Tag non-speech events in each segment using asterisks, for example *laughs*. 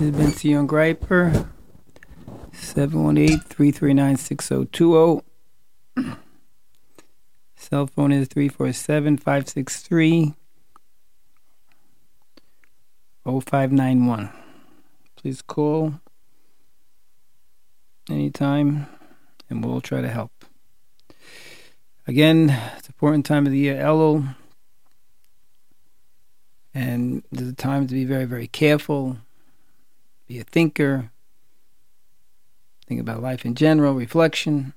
This has been Sion Greiper. 718-339-6020. Cell phone is 347-563 0591. Please call anytime and we'll try to help. Again, it's an important time of the year, Elul. And there's a time to be very, very careful, be a thinker, think about life in general, reflection.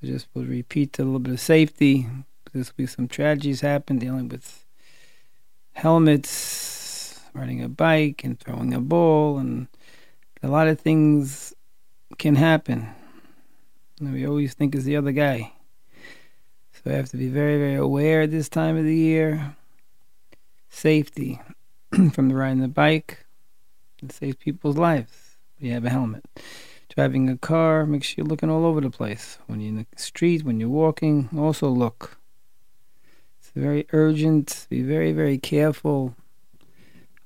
So just we'll repeat a little bit of safety. This week some tragedies happen dealing with helmets, riding a bike and throwing a ball and a lot of things can happen. And we always think it's the other guy. So we have to be very, very aware this time of the year safety *clears throat* from the riding the bike. It saves people's lives. You have a helmet. Driving a car, make sure you're looking all over the place. When you're in the street, when you're walking, also look. It's very urgent. Be very, very careful.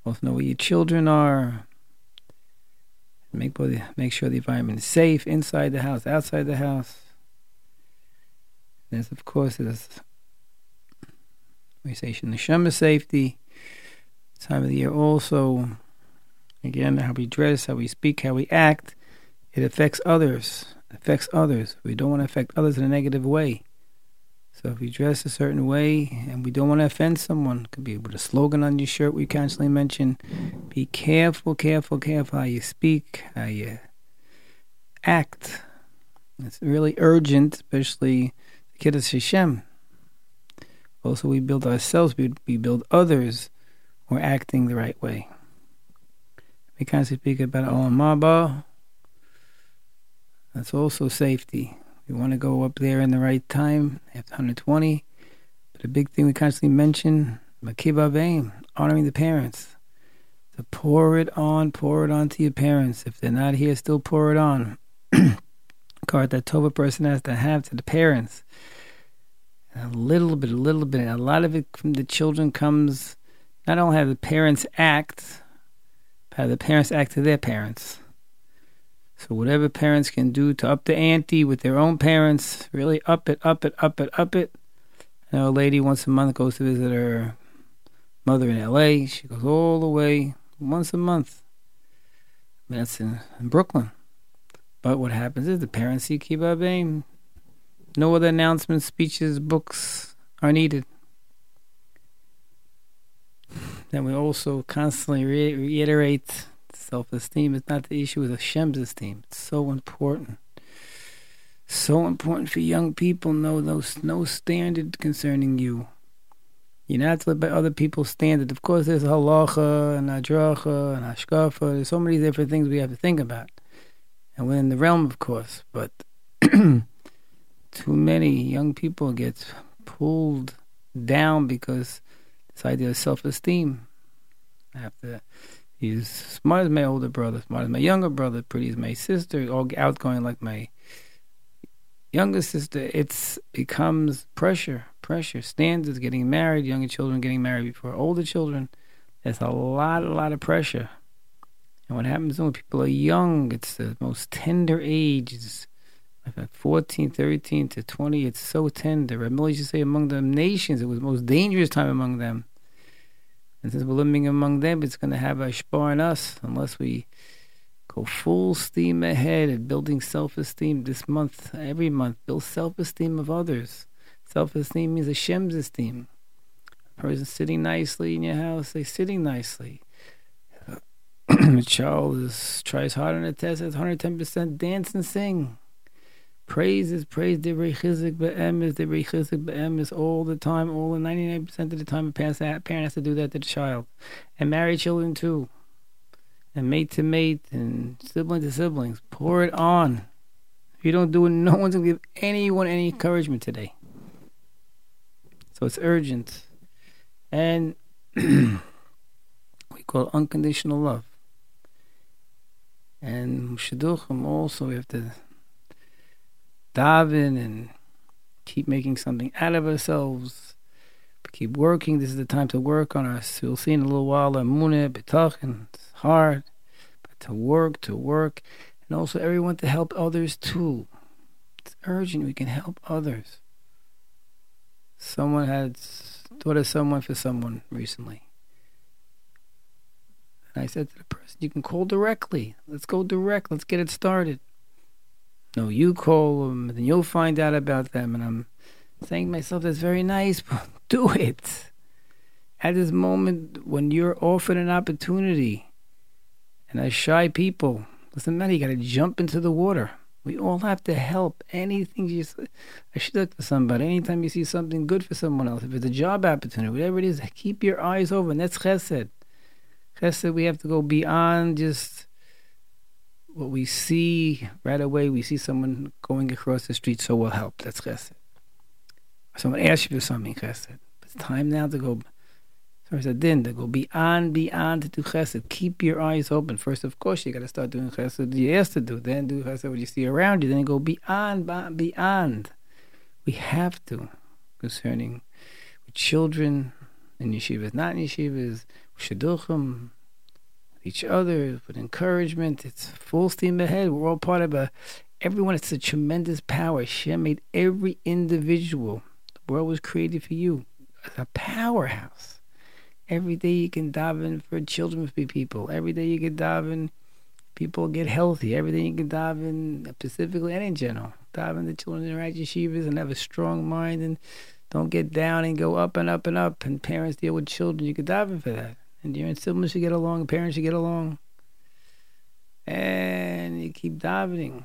Also know where your children are. Make make sure the environment is safe inside the house, outside the house. There's of course there's we say the neshama safety. Time of the year also. Again, how we dress, how we speak, how we act, it affects others. It affects others. We don't want to affect others in a negative way. So if you dress a certain way and we don't want to offend someone, could be with a slogan on your shirt we constantly mention. Be careful, careful, careful how you speak, how you act. It's really urgent, especially the Kiddush Hashem. Also, we build ourselves, we, we build others. We're acting the right way. We constantly speak about Olam Haba. That's also safety. We want to go up there in the right time, after 120. But a big thing we constantly mention, Makiba Baim, honoring the parents. To pour it on, pour it on to your parents. If they're not here, still pour it on. *clears throat* Card that Tova person has to have to the parents a little bit, a little bit. A lot of it from the children comes not only how the parents act, how the parents act to their parents. So whatever parents can do to up the ante with their own parents, really up it, up it, up it, up it. I know a lady once a month goes to visit her mother in L.A. She goes all the way once a month. I mean, that's in, in Brooklyn. But what happens is the parents see Kibbutz Baim no other announcements, speeches, books are needed. Then we also constantly re- reiterate self esteem is not the issue with Hashem's esteem. It's so important. So important for young people know those no standard concerning you. You're not live by other people's standard. Of course, there's halacha and adracha and hashkafa. There's so many different things we have to think about, and we're in the realm, of course. But *clears throat* too many young people get pulled down because this idea of self-esteem. I have to. He's smart as my older brother, smart as my younger brother, pretty as my sister, all outgoing like my younger sister. It's becomes pressure, pressure, standards, getting married, younger children getting married before older children. There's a lot, a lot of pressure. And what happens when people are young, it's the most tender age. It's at 14, 13 to 20, it's so tender. Rabbi used to say among the nations, it was the most dangerous time among them. And since we're living among them, it's going to have a spar on us unless we go full steam ahead at building self-esteem this month, every month. Build self-esteem of others. Self-esteem means Hashem's esteem. A person sitting nicely in your house, they sitting nicely. *clears throat* a child is, tries hard on a test, has 110% dance and sing. Praise is praise Divrei Chizik Be'emes, Divrei Chizik Be'emes all the time, all the 99% of the time a parent, has to do that to the child. And married children too. And mate to mate and sibling to siblings. Pour it on. If you don't do it, no one's going to give anyone any encouragement today. So it's urgent. And *clears throat* we call it unconditional love. And Shidduchim also, we have to daven and keep making something out of ourselves. Keep working. This is the time to work on us. We'll see in a little while. Bitachon. It's hard, but to work, to work, and also everyone to help others too. It's urgent. We can help others. Someone had thought of someone for someone recently. And I said to the person, You can call directly. Let's go direct. Let's get it started. No, you call them, and you'll find out about them. And I'm saying to myself, That's very nice, *laughs* but do it. At this moment when you're offered an opportunity, and as shy people, doesn't matter, you got to jump into the water. We all have to help. Anything you, I should look for somebody. Anytime you see something good for someone else, if it's a job opportunity, whatever it is, keep your eyes open. That's chesed. Chesed, we have to go beyond just what we see right away. We see someone going across the street, so we'll help. That's chesed. Someone asks you for something, chesed. It's time now to go First, a din to go beyond, beyond to do chesed. Keep your eyes open. First, of course, you got to start doing chesed you asked to do. Then do chesed what you see around you. Then go beyond, beyond. We have to concerning children in yeshivas, not in yeshivas, shidduchim, each other, with encouragement. It's full steam ahead. We're all part of a. Everyone, it's a tremendous power. Hashem made every individual. The world was created for you. As a powerhouse. Every day you can dive in for children to be people. Every day you can dive in, people get healthy. Every day you can dive in, specifically and in general. Daven the children in right yeshivas and have a strong mind and don't get down and go up and up and up. And parents deal with children. You can dive in for that. And your siblings should get along. Parents should get along. And you keep davening.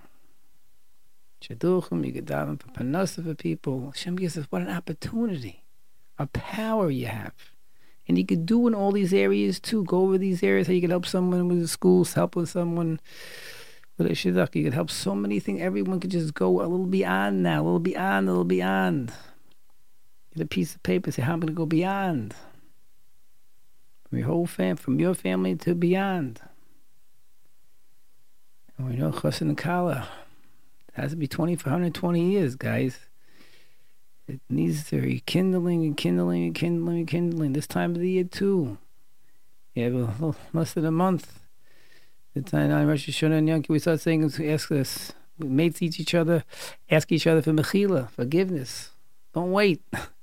Shidduchim, you get daven for parnassa for people. Hashem gives us what an opportunity, a power you have. And you could do in all these areas too. Go over these areas how you could help someone with the schools, help with someone with a shidduch. You could help so many things. Everyone could just go a little beyond now, a little beyond, a little beyond. Get a piece of paper, say, how am I going to go beyond? From your whole fam, from your family to beyond. And we know and Kala. Has to be 20 for 120 years, guys. It needs to be kindling and kindling and kindling and kindling. This time of the year too. You have a less than a month. The time on Rosh Hashanah and Yom we start saying, ask us, we mates each other, ask each other for mechila, forgiveness. Don't wait. *laughs*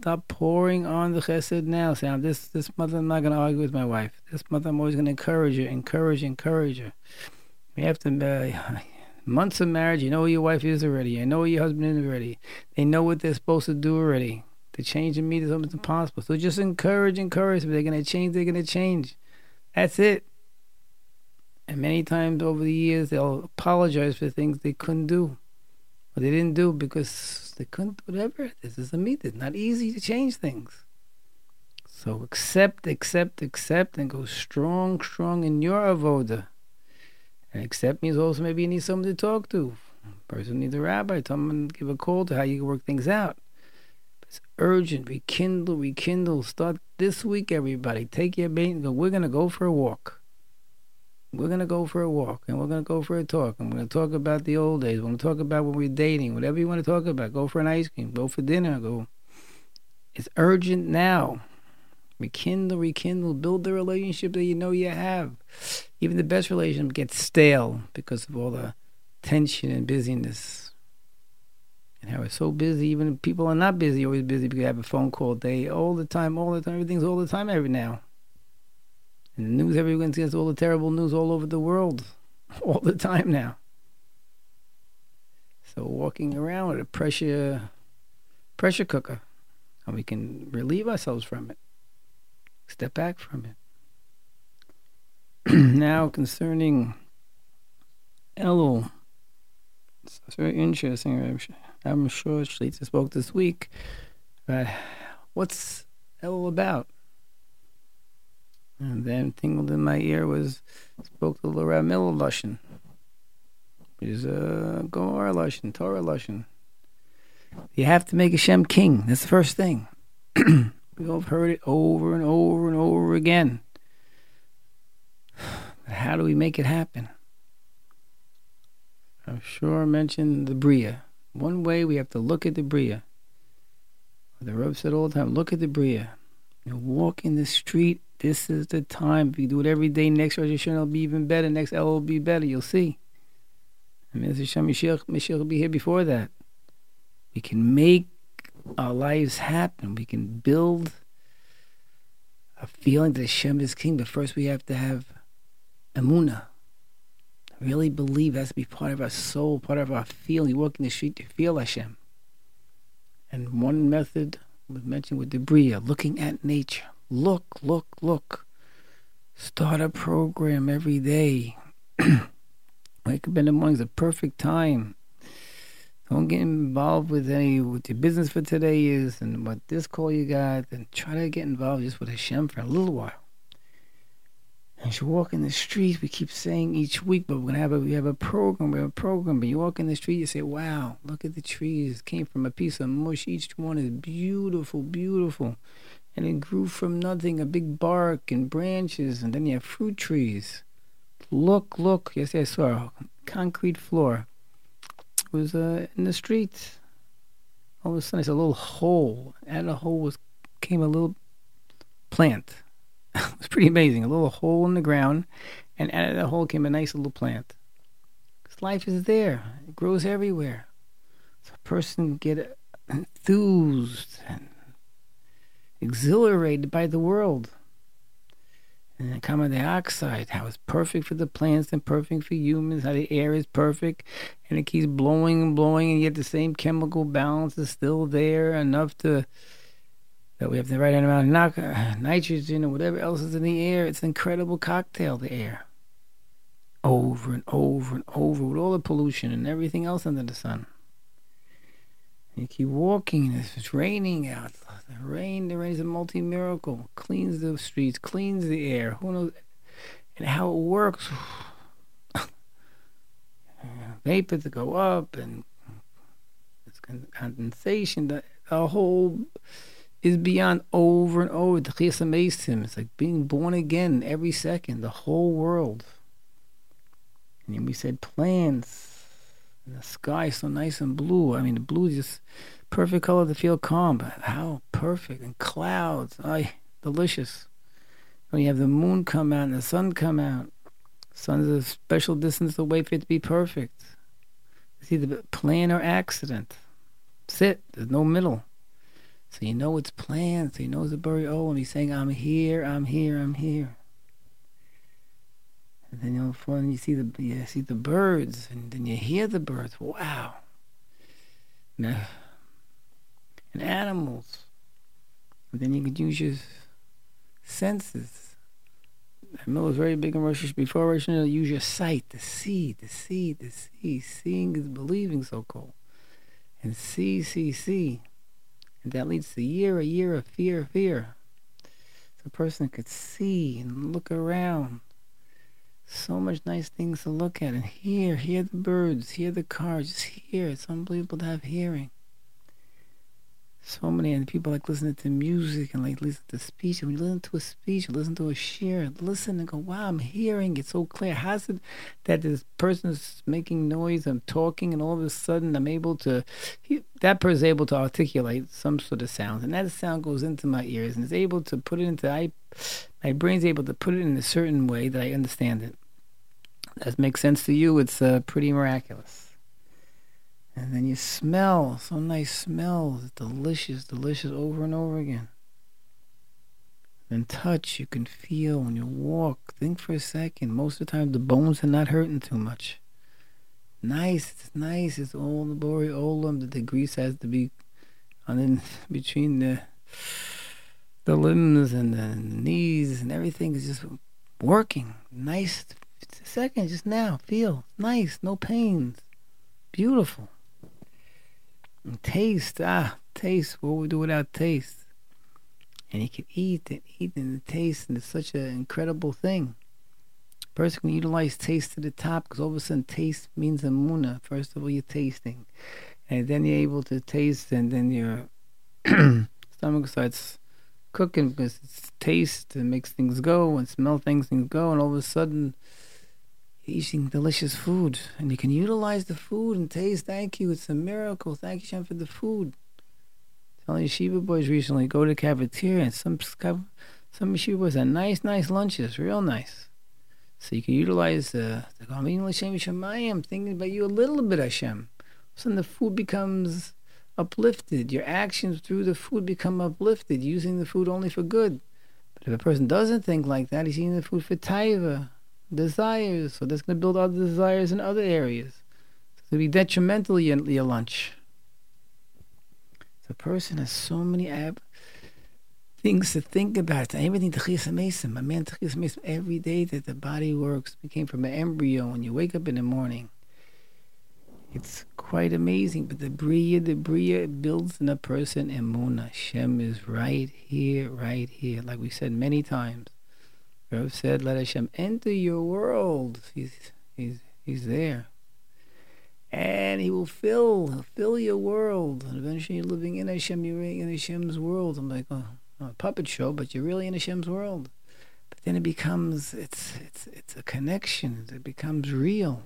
Stop pouring on the chesed now. Say, I'm this this month I'm not going to argue with my wife. This month I'm always going to encourage her, encourage, encourage her. We have to uh, *laughs* months of marriage, you know who your wife is already. You know who your husband is already. They know what they're supposed to do already. The change and meet is almost impossible. So just encourage, encourage. If they're going to change, they're going to change. That's it. And many times over the years, they'll apologize for things they couldn't do. Or they didn't do because they couldn't, whatever. This is a meet. It's not easy to change things. So accept, accept, accept, and go strong, strong in your avoda. And accept means also maybe you need someone to talk to. Person needs a rabbi. Tell Someone give a call to how you can work things out. It's urgent. Rekindle, rekindle. Start this week, everybody. Take your bait and go. We're gonna go for a walk. We're gonna go for a walk, and we're gonna go for a talk. And we're gonna talk about the old days. We're gonna talk about when we're dating. Whatever you want to talk about. Go for an ice cream. Go for dinner. Go. It's urgent now. Rekindle, rekindle, build the relationship that you know you have. Even the best relationship gets stale because of all the tension and busyness. And how we're so busy, even people are not busy, always busy because they have a phone call day all the time, all the time, everything's all the time every now. And the news, everyone gets all the terrible news all over the world, *laughs* all the time now. So walking around with a pressure pressure cooker, and we can relieve ourselves from it. Step back from it. *clears throat* now, concerning Elul, it's very interesting. I'm sure Shlitza spoke this week uh, about what's Elul about. And then tingled in my ear was spoke the Miller Lushan. Which is a Gemara Lushan, Torah Lushan. You have to make Hashem king. That's the first thing. *clears throat* We all have heard it over and over and over again. But *sighs* how do we make it happen? I'm sure I mentioned the Bria. One way we have to look at the Bria. The Reb said all the time, look at the Bria. You walk in the street, this is the time. If you do it every day, next Rosh will be even better. Next El will be better. You'll see. And Mashiach, Mashiach will be here before that. We can make our lives happen. We can build a feeling that Hashem is king, but first we have to have emuna. Really believe has to be part of our soul, part of our feeling. You walk in the street to feel Hashem. And one method was mentioned with the Bria, looking at nature. Look, look, look. Start a program every day. *clears throat* Wake up in the morning is a perfect time. Don't get involved with any what your business for today is and what this call you got, and try to get involved just with Hashem for a little while. As you walk in the street, we keep saying each week, but we're gonna have a we have a program, we have a program. But you walk in the street, you say, "Wow, look at the trees! It came from a piece of mush. Each one is beautiful, beautiful, and it grew from nothing. A big bark and branches, and then you have fruit trees. Look, look! Yes, I saw a concrete floor It was uh, in the street. All of a sudden, it's a little hole. Out of the hole was came a little plant. *laughs* it was pretty amazing. A little hole in the ground, and out of the hole came a nice little plant. Because life is there. It grows everywhere. So a person get enthused and exhilarated by the world. And the carbon dioxide, how it's perfect for the plants and perfect for humans, how the air is perfect and it keeps blowing and blowing, and yet the same chemical balance is still there enough to that we have the right amount of *sighs* nitrogen or whatever else is in the air. It's an incredible cocktail, the air. Over and over and over with all the pollution and everything else under the sun. You keep walking, and it's raining out. The rain, the rain is a multi miracle. Cleans the streets, cleans the air. Who knows? And how it works. *sighs* Vapor to go up, and it's condensation. The, the whole is beyond over and over. It's like being born again every second. The whole world. And we said plants. And the sky is so nice and blue. I mean, the blue is just perfect color to feel calm. But how perfect and clouds, ay, delicious. When you have the moon come out and the sun come out, sun's a special distance away for it to be perfect. It's either plan or accident. Sit. There's no middle. So you know it's planned. So you know it's a Bari Oh, and he's saying, "I'm here, I'm here, I'm here." And then you know, you see the you see the birds, and then you hear the birds. Wow. Now, and animals. And then you could use your senses. Emil was very big in Rosh Before Rosh Hashanah, use your sight, the see, the see, the see. Seeing is believing, so called. And see, see, see. And that leads to year, a year of fear, fear. So a person could see and look around so much nice things to look at and hear. Hear the birds, hear the cars, just hear. It's unbelievable to have hearing. So many and people like listening to music and like listen to speech. And you listen to a speech, listen to a share, listen and go, wow, I'm hearing it so clear. How's it that this person's making noise, I'm talking, and all of a sudden I'm able to, he, that person's able to articulate some sort of sound. And that sound goes into my ears and is able to put it into, I, my brain's able to put it in a certain way that I understand it. That makes sense to you. It's uh, pretty miraculous. And then you smell, some nice smells, delicious, delicious over and over again. Then touch, you can feel when you walk. Think for a second. Most of the time, the bones are not hurting too much. Nice, it's nice. It's all the Bori Olam that the grease has to be on in *laughs* between the the limbs and the knees and everything is just working. Nice. Second, just now. Feel nice, no pains. Beautiful. And taste, ah, taste. What would we do without taste? And you can eat and eat and taste, and it's such an incredible thing. Person can utilize taste to the top because all of a sudden taste means emuna. First of all, you're tasting, and then you're able to taste, and then your *clears throat* stomach starts cooking because it's taste and makes things go, and smell things things go, and all of a sudden eating delicious food and you can utilize the food and taste. Thank you. It's a miracle. Thank you, Shem, for the food. telling yeshiva boys recently, go to cafeteria and some some yeshiva boys had nice, nice lunches, real nice. So you can utilize uh, the the I'm thinking about you a little bit, Hashem. So the food becomes uplifted. Your actions through the food become uplifted, using the food only for good. But if a person doesn't think like that, he's eating the food for taiva, desires. So that's going to build other desires in other areas. So going to be detrimental your, your lunch. The person has so many ab- things to think about. Everything Mason. My man Mason. Every day that the body works, we came from an embryo. When you wake up in the morning, it's quite amazing. But the bria, the bria builds in a person emuna. Shem is right here, right here. Like we said many times. Rav said, "Let Hashem enter your world." He's he's he's there and He will fill fill your world. And eventually, you're living in Hashem. You're in Hashem's world. I'm like, oh, a puppet show, but you're really in Hashem's world. But then it becomes it's it's it's a connection. It becomes real.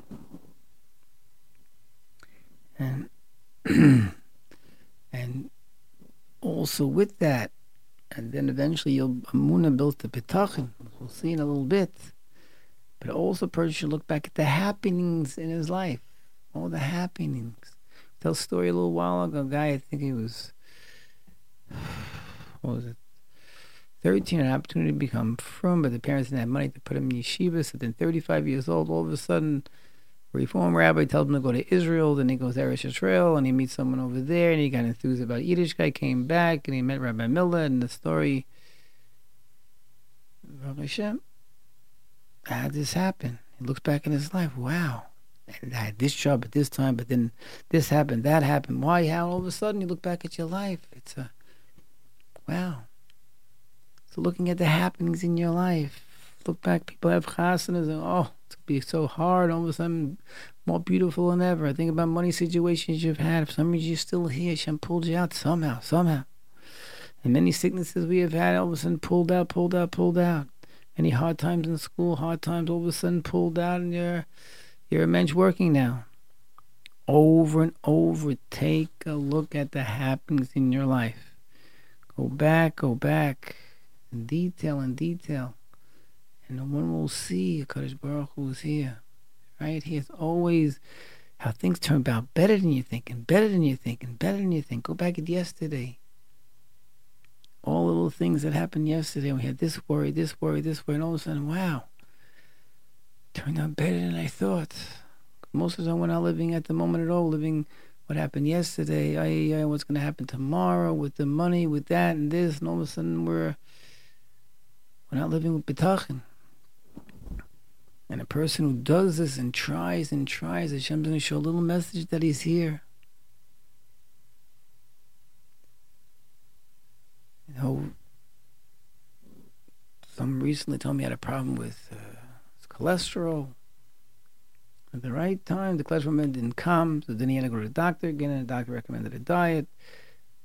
And *clears throat* and also with that, and then eventually you'll Amuna built the Bitachon. We'll see in a little bit. But also, a person should look back at the happenings in his life all the happenings. Tell a story a little while ago. A guy, I think he was, *sighs* what was it? 13, an opportunity to become frum, but the parents didn't have money to put him in yeshiva. So then, 35 years old, all of a sudden, reform rabbi tells him to go to Israel. Then he goes to Eretz Israel and he meets someone over there and he got enthused about Yiddishkeit, came back and he met Rabbi Miller and the story. How did this happen? He looks back in his life, wow. I had this job at this time, but then this happened, that happened. Why? How? All of a sudden, you look back at your life. It's a wow. So looking at the happenings in your life, look back. People have chasanas, and oh, it's be so hard. All of a sudden, more beautiful than ever. I think about money situations you've had. For some reason, you're still here. Shem pulled you out somehow, somehow. And many sicknesses we have had, all of a sudden, pulled out, pulled out, pulled out. Any hard times in school, hard times, all of a sudden, pulled out, and you're you're a mensch working now. Over and over, take a look at the happenings in your life. Go back, go back, in detail, in detail. And no one will see a Kadosh Baruch Hu is here. Right? He is always how things turn out better than you think, and better than you think, and better than you think. Go back at yesterday. All the little things that happened yesterday. We had this worry, this worry, this worry, and all of a sudden, wow, turned out better than I thought. Most of the time, we're not living at the moment at all, living what happened yesterday, I, what's going to happen tomorrow with the money, with that and this, and all of a sudden we're we're not living with bitachon. And a person who does this and tries and tries, Hashem's going to show a little message that He's here. You know, some recently told me I had a problem with. Uh, cholesterol. At the right time, the cholesterol didn't come, so then he had to go to the doctor again, and the doctor recommended a diet.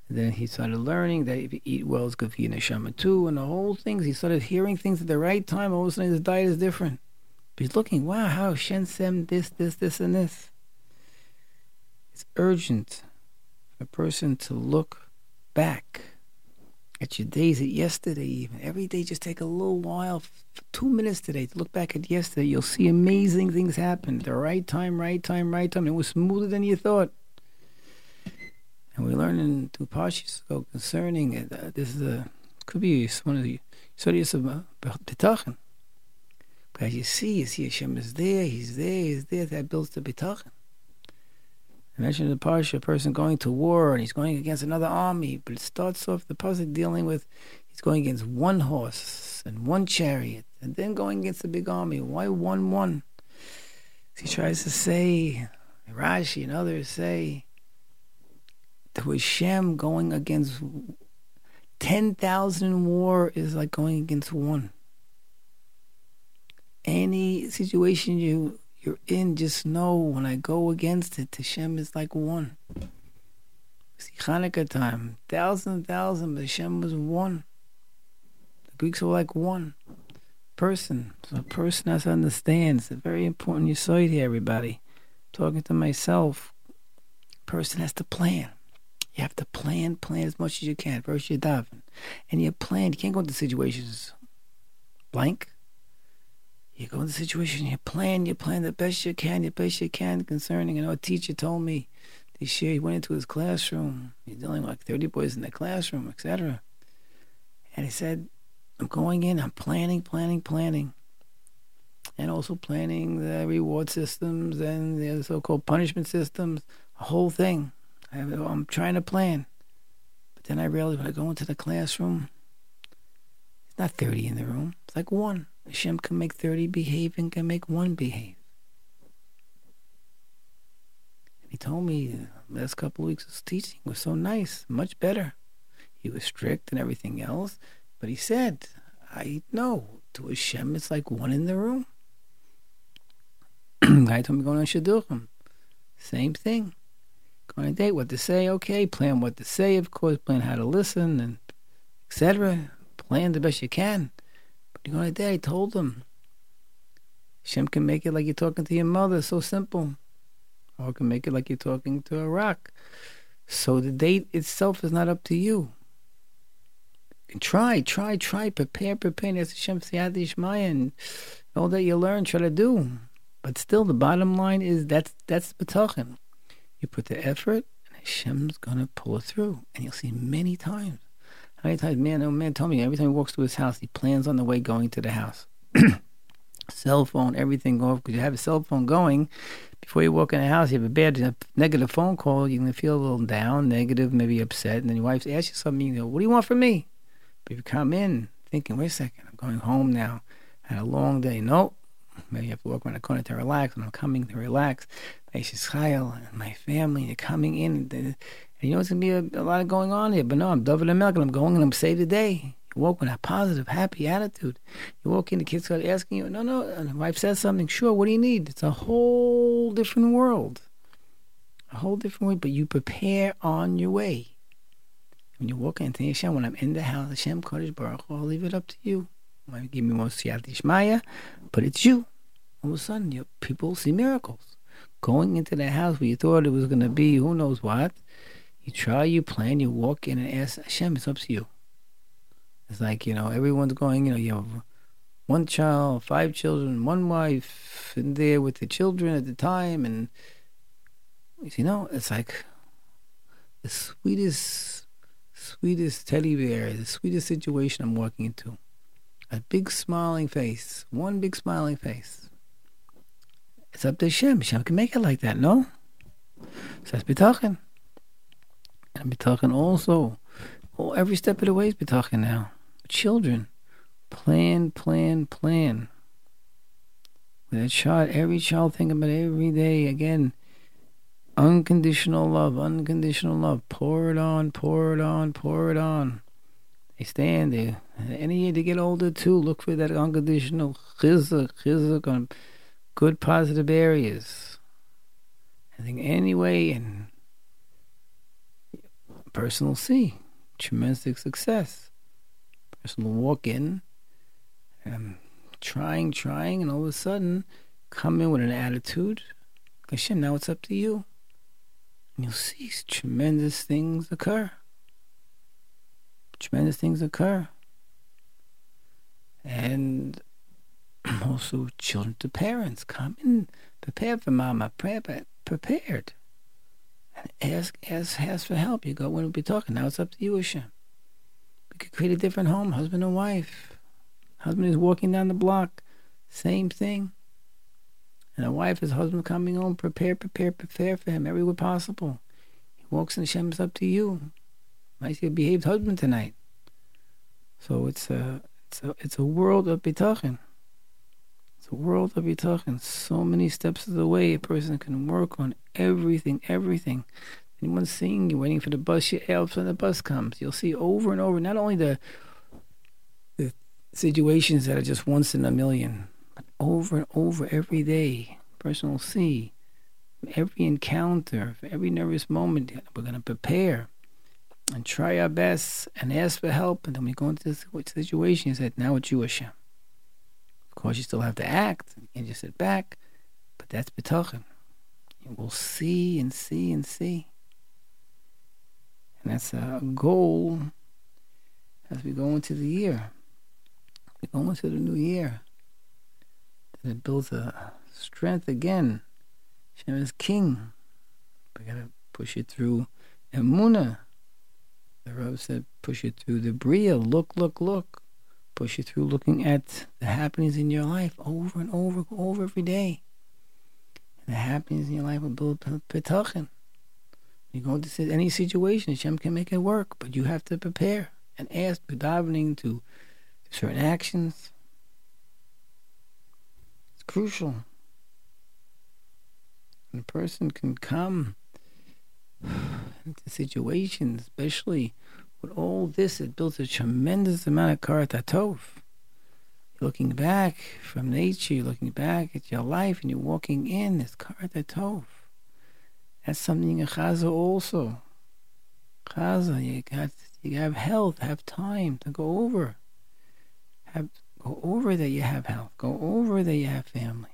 And then he started learning that if you eat well, it's good for your neshama too, and the whole thing. He started hearing things at the right time. All of a sudden, his diet is different. He's looking, wow, how Shensem, this, this, this, and this. It's urgent for a person to look back at your days at yesterday even. Every day just take a little while, two minutes today to look back at yesterday. You'll see amazing things happen. The right time, right time, right time. It was smoother than you thought. And we learn in two parshas concerning it. Uh, this is a could be one of the studies of uh, bitachon. But you see, you see Hashem is there, He's there, He's there. That builds the bitachon. I mentioned the parsha, a person going to war and he's going against another army, but it starts off the pasuk dealing with he's going against one horse and one chariot, and then going against a big army. Why one one? He tries to say, Rashi and others say, there was Shem going against ten thousand in war is like going against one. Any situation you you're in, just know when I go against it, Hashem is like one. See Hanukkah time, thousand, thousand, but Hashem was one. The Greeks were like one person. So a person has to understand. It's a very important it here, everybody. talking to myself. Person has to plan. You have to plan, plan as much as you can. First you daven. And you plan. You can't go into situations blank. You go into the situation, you plan, you plan the best you can, the best you can concerning, you know, a teacher told me this year he went into his classroom. He's dealing with like 30 boys in the classroom, etc. And he said, I'm going in, I'm planning, planning, planning. And also planning the reward systems and the so called punishment systems, a whole thing. I'm trying to plan. But then I realized when I go into the classroom, it's not 30 in the room, it's like one. Hashem can make 30 behave and can make one behave. And he told me uh, the last couple of weeks of teaching was so nice, much better. He was strict and everything else, but he said, I know to Hashem it's like one in the room. *clears throat* Guy told me going on Shidduchim. Same thing. Going on a date, what to say, okay, plan what to say, of course, plan how to listen, and etc. Plan the best you can. You go a date, I told them. Hashem can make it like you're talking to your mother, so simple. Or can make it like you're talking to a rock. So the date itself is not up to you. And try, try, try, prepare, prepare. That's Hashem Siyata Dishmaya and all that you learn, try to do. But still, the bottom line is that's that's bitachon. You put the effort, and Hashem's gonna pull it through, and you'll see many times. Many man, oh man, told me every time he walks to his house, he plans on the way going to the house. *clears throat* cell phone, everything off because you have a cell phone going. Before you walk in the house, you have a bad, a negative phone call. You're gonna feel a little down, negative, maybe upset, and then your wife asks you something. You go, "What do you want from me?" But if you come in thinking, "Wait a second, I'm going home now. I had a long day." Nope. Maybe you have to walk around the corner to relax, and I'm coming to relax. Chayil and my family, they're coming in. And, you know, it's going to be a, a, lot of going on here. But no, I'm doubling the milk and I'm going and I'm saved today. You walk with a positive, happy attitude. You walk in, the kids start asking you, no, no. And the wife says something, sure, what do you need? It's a whole different world. A whole different way, but you prepare on your way. When you walk into Hashem, when I'm in the house, Hashem Kodesh Baruch I'll leave it up to you. Might give me more Siyata Dishmaya, but it's you. All of a sudden, your people see miracles. Going into the house where you thought it was going to be who knows what, you try, you plan, you walk in and ask Hashem, it's up to you. It's like, you know, everyone's going, you know, you have one child, five children, one wife in there with the children at the time. And, you know, it's like the sweetest, sweetest teddy bear, the sweetest situation I'm walking into. A big smiling face, one big smiling face. It's up to Hashem. Hashem can make it like that, no? So that's bitachon. And bitachon also. Oh, every step of the way is bitachon now. Children, plan, plan, plan. With that child, every child think about every day. Again, unconditional love, unconditional love. Pour it on, pour it on, pour it on. They stand there. Any year they get older too, look for that unconditional chizuk, chizuk on good positive areas. I think anyway, and person will see tremendous success. Personal walk in, and um, trying, trying, and all of a sudden come in with an attitude. Hashem, now it's up to you. And you'll see tremendous things occur. Tremendous things occur. And *clears throat* also children to parents. Come in prepared for mama, prepared. And ask, ask, ask for help. You go when we be talking. Now it's up to you, Hashem. We could create a different home, husband and wife. Husband is walking down the block, same thing. And the wife, his husband coming home, prepare, prepare, prepare for him every way possible. He walks in Hashem, it's up to you. Nicely behaved husband tonight. So it's a, it's a, it's a world of bitachon. The world of Bitachon, so many steps of the way a person can work on everything, everything. Anyone seeing you waiting for the bus, you help when the bus comes. You'll see over and over not only the the situations that are just once in a million, but over and over every day. Person will see every encounter, every nervous moment. We're going to prepare and try our best and ask for help. And then we go into this situation. He said, "Now it's you, Hashem." Of course, you still have to act and just sit back, but that's bitachon. You will see and see and see. And that's a goal as we go into the year. We go into the new year. That it builds a strength again. Hashem is king. We gotta push it through Emuna. The Rav said, push it through the Bria. Look, look, look. Push you through looking at the happenings in your life over and over, over every day. And the happenings in your life will build bitachon. You go into any situation, Hashem can make it work, but you have to prepare and ask, davening to certain actions. It's crucial. And a person can come *sighs* into situations, especially with all this, it builds a tremendous amount of karat looking back from nature, you're looking back at your life, and you're walking in this karat That's something in Chaza also. Chaza, you got you have health, have time to go over. Have go over that you have health. Go over that you have family.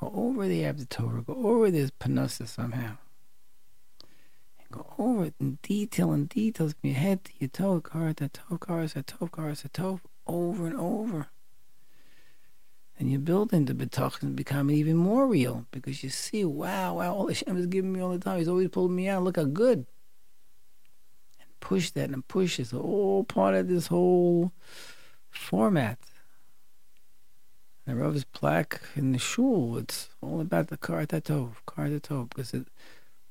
Go over that you have the Torah. Go over this parnassa somehow. Go over it in detail and details from your head to your toe, car to toe, car to toe, car to toe, over and over. And you build into the bitachon become even more real because you see, wow, wow, all Hashem is giving me all the time. He's always pulling me out. Look how good. And push that and push It's all part of this whole format. And the Rav's plaque in the shul, it's all about the car tov, car tov, because it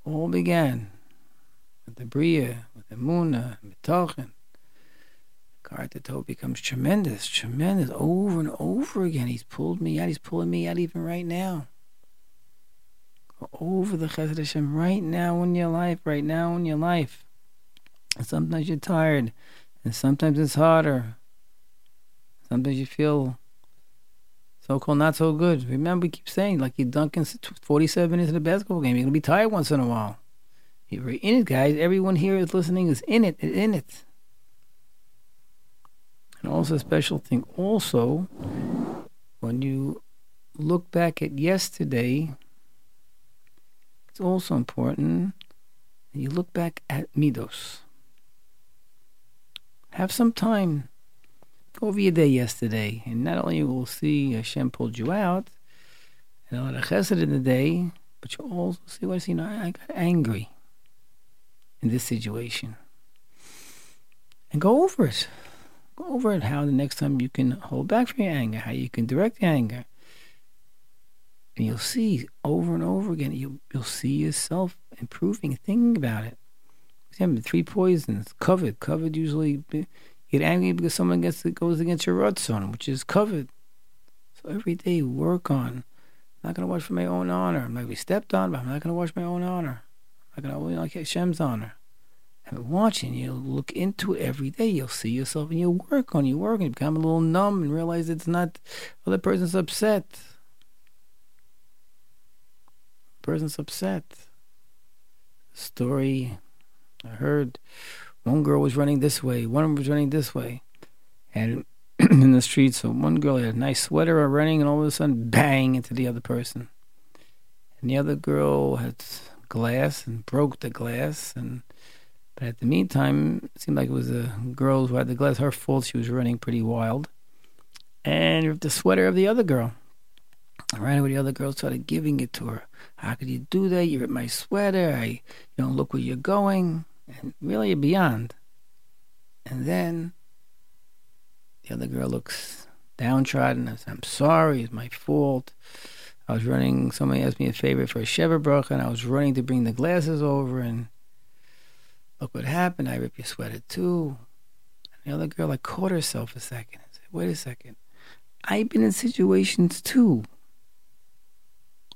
all began with the Bria, with the Muna, Mitochen. Kartato becomes tremendous, tremendous, over and over again. He's pulled me out. He's pulling me out even right now. Over the Chesed Hashem right now in your life, right now in your life. And sometimes you're tired, and sometimes it's harder. Sometimes you feel so-called not so good. Remember, we keep saying, like you're dunking 47 into the basketball game. You're going to be tired once in a while. You're in it, guys. Everyone here is listening is in it, in it. And also a special thing, also, when you look back at yesterday, it's also important you look back at Midos. Have some time. Go over your day yesterday, and not only will see Hashem pulled you out, and a lot of chesed in the day, but you also see what I see. you know. I got angry in this situation. And go over it. Go over it how the next time you can hold back from your anger, how you can direct your anger. And you'll see over and over again, you'll, you'll see yourself improving, thinking about it. Remember, three poisons, kavod. Kavod usually get angry because someone gets goes against your on, which is kavod. So every day work on. I'm not going to watch for my own honor. I might be stepped on, but I'm not going to watch my own honor. I can only like Hashem's honor. And watching, you look into it every day. You'll see yourself and you'll work on you work and you become a little numb and realize it's not other person's upset. Person's upset. Story I heard one girl was running this way, one was running this way. And *clears throat* in the street, so one girl had a nice sweater running and all of a sudden bang into the other person. And the other girl had glass and broke the glass. And but at the meantime, it seemed like it was the girl who had the glass. Her fault. She was running pretty wild, and the sweater of the other girl. I ran away, the other girl started giving it to her. How could you do that? You're at my sweater. I, you don't look where you're going, and really beyond. And then the other girl looks downtrodden. I "I'm sorry. It's my fault." I was running. Somebody asked me a favor for a Sheva Bracha, and I was running to bring the glasses over. And look what happened. I ripped your sweater too. And the other girl, like, caught herself a second and said, "Wait a second. I've been in situations too.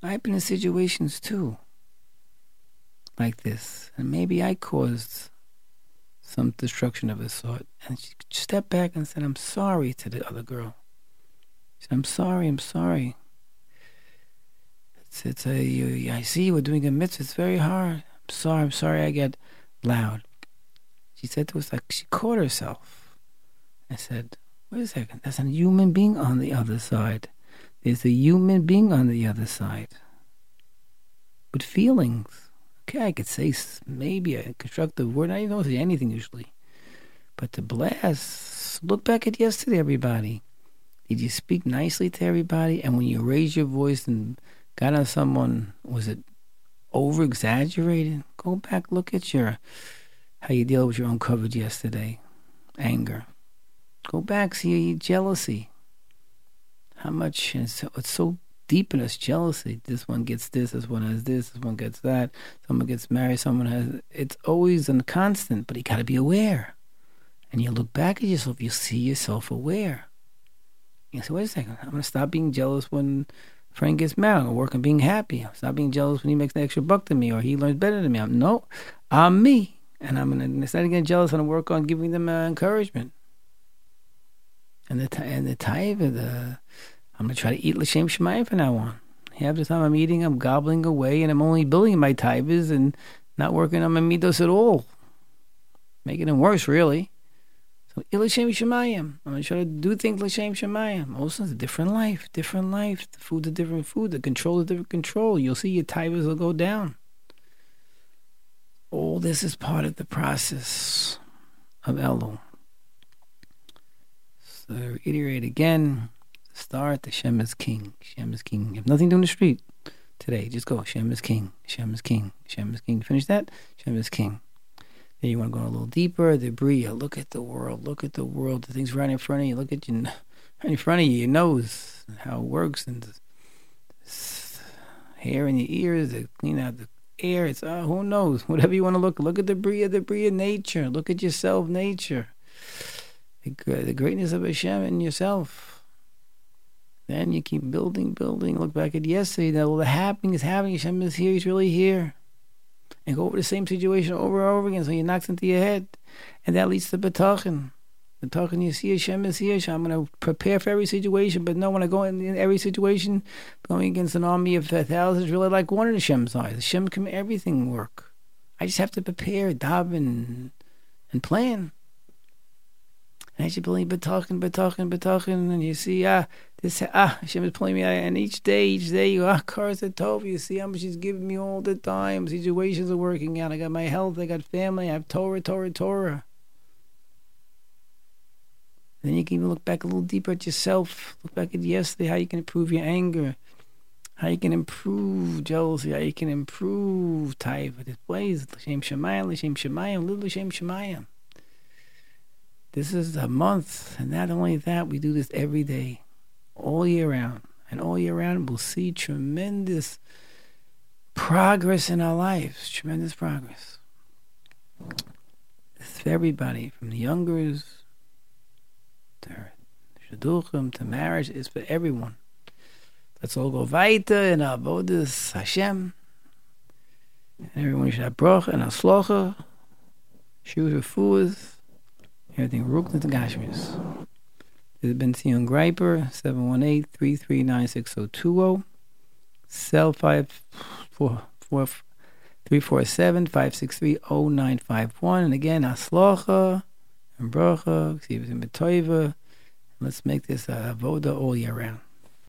I've been in situations too, like this, and maybe I caused some destruction of a sort." And she stepped back and said, "I'm sorry" to the other girl. She said, "I'm sorry. I'm sorry." It's, you, I see we're doing a mitzvah. It's very hard. I'm sorry. I'm sorry I get loud. She said to us, like, she caught herself. I said, wait a second. There's a human being on the other side. There's a human being on the other side. With feelings. Okay, I could say maybe a constructive word. I don't say anything usually. But to blast, look back at yesterday, everybody. Did you speak nicely to everybody? And when you raise your voice and got on someone, was it over exaggerated? Go back, look at your how you deal with your own coverage yesterday, anger. Go back, see your jealousy. How much it's so, it's so deep in us jealousy. This one gets this, this one has this, this one gets that. Someone gets married, someone has. It's always a constant, but you got to be aware. And you look back at yourself, you see yourself aware. You say, wait a second, I'm going to stop being jealous when friend gets married. I'm work on being happy. Stop being jealous when he makes an extra buck than me or he learns better than me. I'm, no, I'm me. And I'm to, instead of getting jealous, I'm to work on giving them uh, encouragement. And the, and the taiva, the, I'm to try to eat L'Shem Shemayim from now on. Half the time I'm eating, I'm gobbling away, and I'm only building my taivas and not working on my midos at all. Making them worse, really. So, L'Shem Shemayim. I'm going to do things L'Shem Shemayim. Also, it's a different life, different life. The food's a different food. The control is different control. You'll see your taivas will go down. All this is part of the process of Elul. So, reiterate again Start. the Shem is king. Shem is king. You have nothing to do in the street today. Just go. Shem is king. Shem is king. Shem is king. Finish that. Shem is king. Then you want to go a little deeper. The bria. Look at the world. Look at the world. The things right in front of you. Look at you. *laughs* Right in front of you. Your nose. and How it works. And the hair in your ears. To clean out the air. It's uh, who knows. *laughs* Whatever you want to look. Look at the bria. The bria nature. Look at yourself. Nature. The, the greatness of Hashem in yourself then you keep building, building. Look back at yesterday. All the happening is happening. Hashem is here. He's really here. And go over the same situation over and over again. So he knocks into your head. And that leads to bitachon. Bitachon, you see Hashem is here. I'm going to prepare for every situation. But no, when I go in, in every situation, going against an army of thousands, really like one of Hashem's eyes. Hashem can everything work. I just have to prepare, daven, and plan. And as you believe, talking, but talking, and you see, ah, this, ah, Hashem is pulling me out. And each day, each day, you, ah, cars at tov. You see how much He's giving me all the time. Situations are working out. I got my health, I got family, I have Torah, Torah, Torah. Then you can even look back a little deeper at yourself. Look back at yesterday, how you can improve your anger, how you can improve jealousy, how you can improve taiva. This ways, L'Shem Shemayim, L'Shem Shemayim, L'Shem Shemayim. This is a month, and not only that, we do this every day, all year round. And all year round, we'll see tremendous progress in our lives, tremendous progress. It's for everybody, from the youngers to shidduchim to marriage, it's for everyone. Let's all go weiter in our avodas Hashem. And everyone should have bracha and a shoes refuahs, Everything Brooklyn to Gashmis. Bentzion Greiper, 718-339-6020. Cell 347-563-0951. And again, Aslocha and Bracha, Ksivas and. Let's make this a Voda all year round.